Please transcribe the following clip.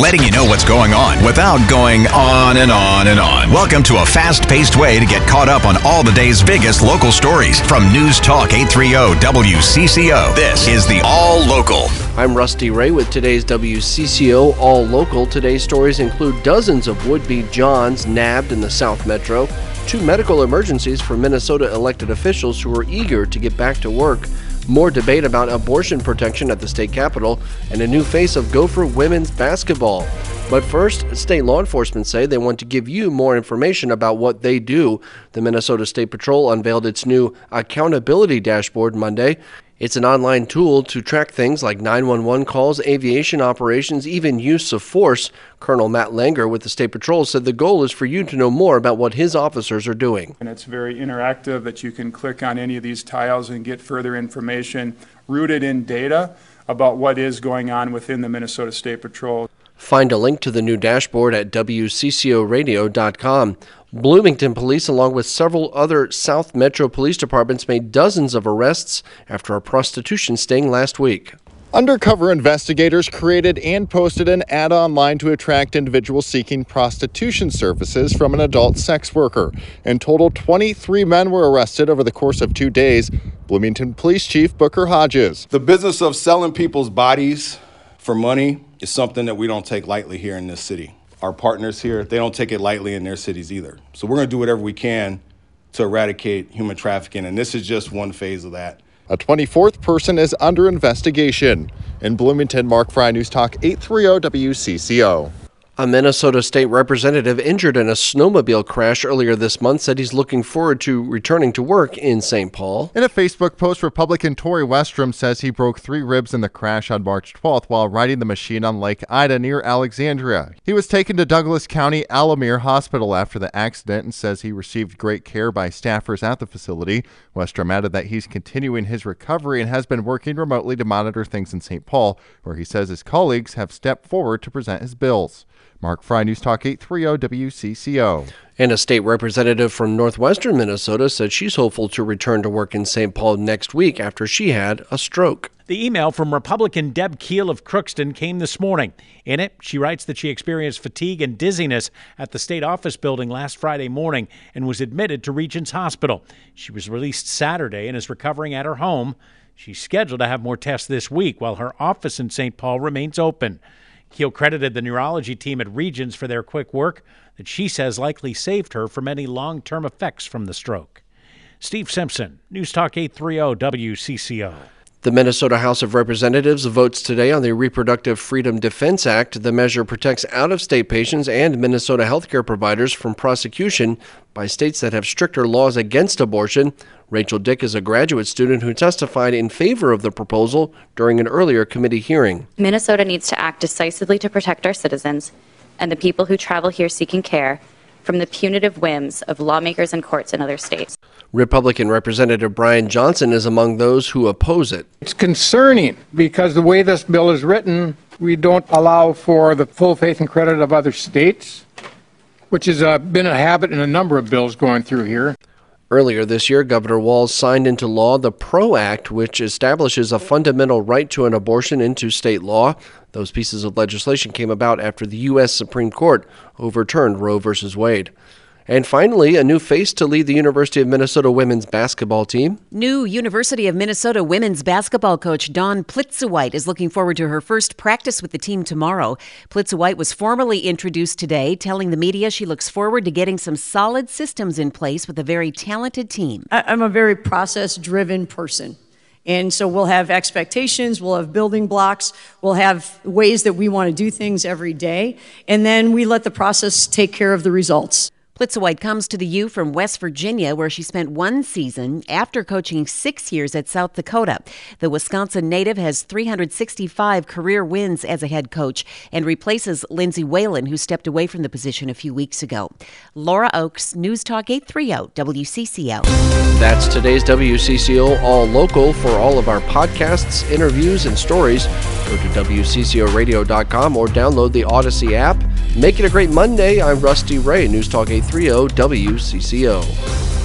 letting you know what's going on without going on and on and on. Welcome to a fast paced way to get caught up on all the day's biggest local stories from News Talk 830 WCCO. This is the All Local. I'm Rusty Ray with today's WCCO All Local. Today's stories include dozens of would be Johns nabbed in the South Metro, two medical emergencies for Minnesota elected officials who are eager to get back to work more debate about abortion protection at the state capitol, and a new face of Gopher women's basketball. But first, state law enforcement say they want to give you more information about what they do. The Minnesota State Patrol unveiled its new accountability dashboard Monday. It's an online tool to track things like 911 calls, aviation operations, even use of force. Colonel Matt Langer with the State Patrol said the goal is for you to know more about what his officers are doing. And it's very interactive that you can click on any of these tiles and get further information rooted in data about what is going on within the Minnesota State Patrol. Find a link to the new dashboard at WCCOradio.com. Bloomington police, along with several other South Metro police departments, made dozens of arrests after a prostitution sting last week. Undercover investigators created and posted an ad online to attract individuals seeking prostitution services from an adult sex worker. In total, 23 men were arrested over the course of two days. Bloomington Police Chief Booker Hodges. The business of selling people's bodies for money is something that we don't take lightly here in this city. Our partners here, they don't take it lightly in their cities either. So we're going to do whatever we can to eradicate human trafficking, and this is just one phase of that. A 24th person is under investigation. In Bloomington, Mark Fry, News Talk 830 WCCO. A Minnesota state representative injured in a snowmobile crash earlier this month said he's looking forward to returning to work in St. Paul. In a Facebook post, Republican Torrey Westrom says he broke three ribs in the crash on March 12th while riding the machine on Lake Ida near Alexandria. He was taken to Douglas County Alomere Hospital after the accident and says he received great care by staffers at the facility. Westrum added that he's continuing his recovery and has been working remotely to monitor things in St. Paul, where he says his colleagues have stepped forward to present his bills. Mark Fry, News Talk 830 WCCO. And a state representative from northwestern Minnesota said she's hopeful to return to work in St. Paul next week after she had a stroke. The email from Republican Deb Kiel of Crookston came this morning. In it, she writes that she experienced fatigue and dizziness at the state office building last Friday morning and was admitted to Regions Hospital. She was released Saturday and is recovering at her home. She's scheduled to have more tests this week while her office in St. Paul remains open. Kiel credited the neurology team at Regions for their quick work that she says likely saved her from any long term effects from the stroke. Steve Simpson, News Talk 830 WCCO. The Minnesota House of Representatives votes today on the Reproductive Freedom Defense Act. The measure protects out of state patients and Minnesota healthcare providers from prosecution by states that have stricter laws against abortion. Rachel Dick is a graduate student who testified in favor of the proposal during an earlier committee hearing. Minnesota needs to act decisively to protect our citizens and the people who travel here seeking care from the punitive whims of lawmakers and courts in other states. Republican Representative Brian Johnson is among those who oppose it. It's concerning because the way this bill is written, we don't allow for the full faith and credit of other states, which has uh, been a habit in a number of bills going through here. Earlier this year, Governor Walz signed into law the PRO Act, which establishes a fundamental right to an abortion into state law. Those pieces of legislation came about after the U.S. Supreme Court overturned Roe v. Wade. And finally, a new face to lead the University of Minnesota women's basketball team. New University of Minnesota women's basketball coach Dawn Plitzuweit is looking forward to her first practice with the team tomorrow. Plitzuweit was formally introduced today, telling the media she looks forward to getting some solid systems in place with a very talented team. I'm a very process driven person. And so we'll have expectations, we'll have building blocks, we'll have ways that we want to do things every day, and then we let the process take care of the results. Plitzuweit comes to the U from West Virginia, where she spent one season after coaching six years at South Dakota. The Wisconsin native has 365 career wins as a head coach and replaces Lindsay Whalen, who stepped away from the position a few weeks ago. Laura Oakes, News Talk 830 WCCO. That's today's WCCO All Local. For all of our podcasts, interviews, and stories, go to WCCORadio.com or download the Audacy app. Make it a great Monday. I'm Rusty Ray, News Talk 830 WCCO.